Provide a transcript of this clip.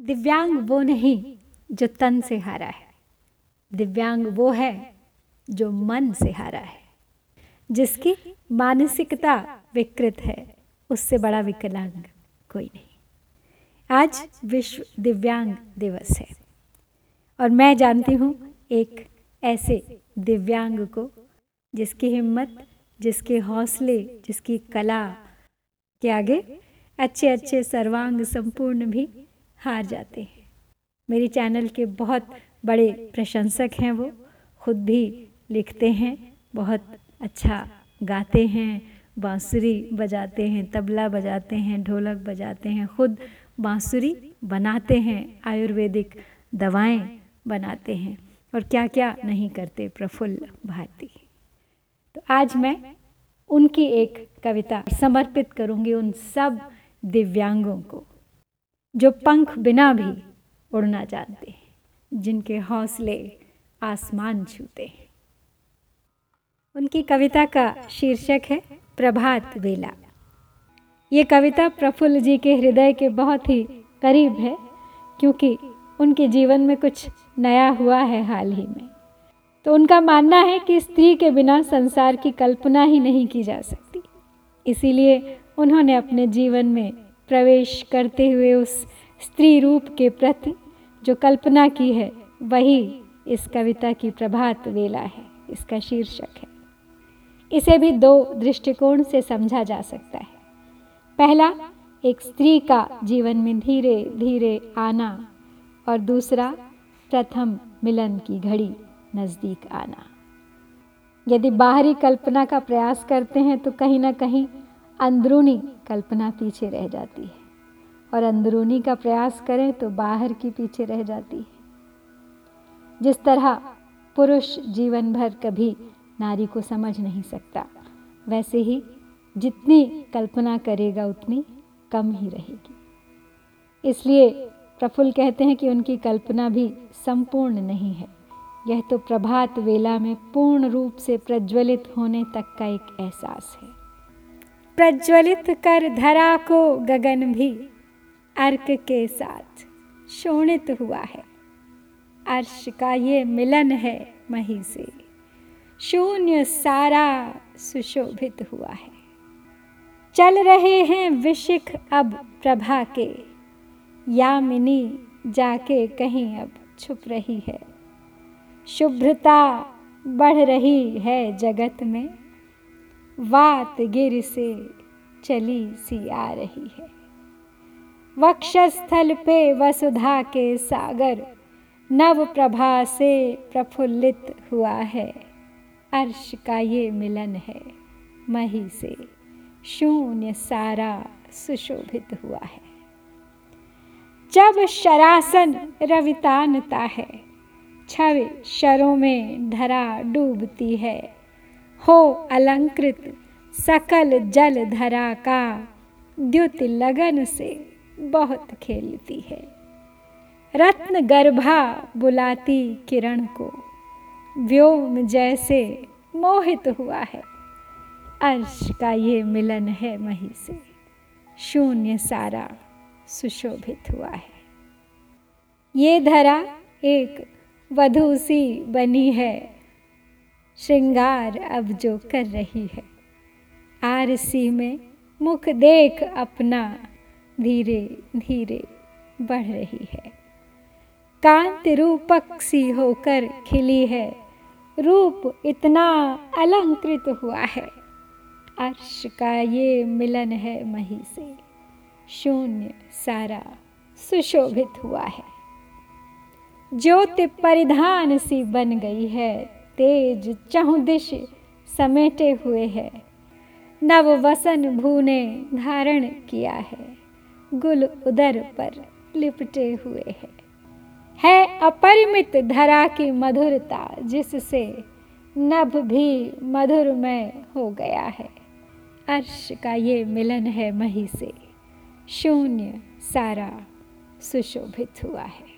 दिव्यांग वो नहीं जो तन से हारा है। दिव्यांग वो है जो मन से हारा है। जिसकी मानसिकता विकृत है, उससे बड़ा विकलांग कोई नहीं। आज विश्व दिव्यांग दिवस है। और मैं जानती हूँ एक ऐसे दिव्यांग को जिसकी हिम्मत, जिसके हौसले, जिसकी कला के आगे अच्छे अच्छे सर्वांग संपूर्ण भी हार जाते हैं। मेरी चैनल के बहुत बड़े प्रशंसक हैं वो। खुद भी लिखते हैं, बहुत अच्छा गाते हैं, बांसुरी बजाते हैं, तबला बजाते हैं, ढोलक बजाते हैं, खुद बांसुरी बनाते हैं, आयुर्वेदिक दवाएँ बनाते हैं और क्या क्या नहीं करते प्रफुल्ल भारती। तो आज मैं उनकी एक कविता समर्पित करूँगी उन सब दिव्यांगों को। जो पंख बिना भी उड़ना जानते हैं जिनके हौसले आसमान छूते। हैं उनकी कविता का शीर्षक है प्रभात वेला। ये कविता प्रफुल्ल जी के हृदय के बहुत ही करीब है, क्योंकि उनके जीवन में कुछ नया हुआ है हाल ही में। तो उनका मानना है कि स्त्री के बिना संसार की कल्पना ही नहीं की जा सकती। इसीलिए उन्होंने अपने जीवन में प्रवेश करते हुए उस स्त्री रूप के प्रति जो कल्पना की है, वही इस कविता की प्रभात वेला है, इसका शीर्षक है। इसे भी दो दृष्टिकोण से समझा जा सकता है। पहला, एक स्त्री का जीवन में धीरे धीरे आना और दूसरा, प्रथम मिलन की घड़ी नज़दीक आना। यदि बाहरी कल्पना का प्रयास करते हैं तो कहीं ना कहीं अंदरूनी कल्पना पीछे रह जाती है। और अंदरूनी का प्रयास करें तो बाहर की पीछे रह जाती है। जिस तरह पुरुष जीवन भर कभी नारी को समझ नहीं सकता, वैसे ही जितनी कल्पना करेगा उतनी कम ही रहेगी। इसलिए प्रफुल्ल कहते हैं कि उनकी कल्पना भी संपूर्ण नहीं है। यह तो प्रभात वेला में पूर्ण रूप से प्रज्वलित होने तक का एक एहसास है। प्रज्वलित कर धरा को गगन भी अर्क के साथ शोणित हुआ है। अर्श का ये मिलन है मही से, शून्य सारा सुशोभित हुआ है। चल रहे हैं विशिख अब प्रभा के, यामिनी जाके कहीं अब छुप रही है। शुभ्रता बढ़ रही है जगत में वात गिर से चली सी आ रही है। वक्षस्थल पे वसुधा के सागर नव प्रभा से प्रफुल्लित हुआ है। अर्श का ये मिलन है, मही से शून्य सारा सुशोभित हुआ है। जब शरासन रवितानता है, छवि शरों में धरा डूबती है। हो अलंकृत सकल जल धरा का, द्युत लगन से बहुत खेलती है। रत्न गर्भा बुलाती किरण को, व्योम जैसे मोहित हुआ है। अर्श का ये मिलन है मही से, शून्य सारा सुशोभित हुआ है। ये धरा एक वधु सी बनी है श्रृंगार अब जो कर रही है। आरसी में मुख देख अपना धीरे धीरे बढ़ रही है। कांत रूपक सी होकर खिली है। रूप इतना अलंकृत हुआ है। अर्श का ये मिलन है मही से। शून्य सारा सुशोभित हुआ है। ज्योति परिधान सी बन गई है। तेज चहुदिश समेटे हुए है। नव वसन भूने धारण किया है। गुल उदर पर लिपटे हुए है। है अपरिमित धरा की मधुरता जिससे नभ भी मधुरमय हो गया है। अर्श का ये मिलन है मही से। शून्य सारा सुशोभित हुआ है।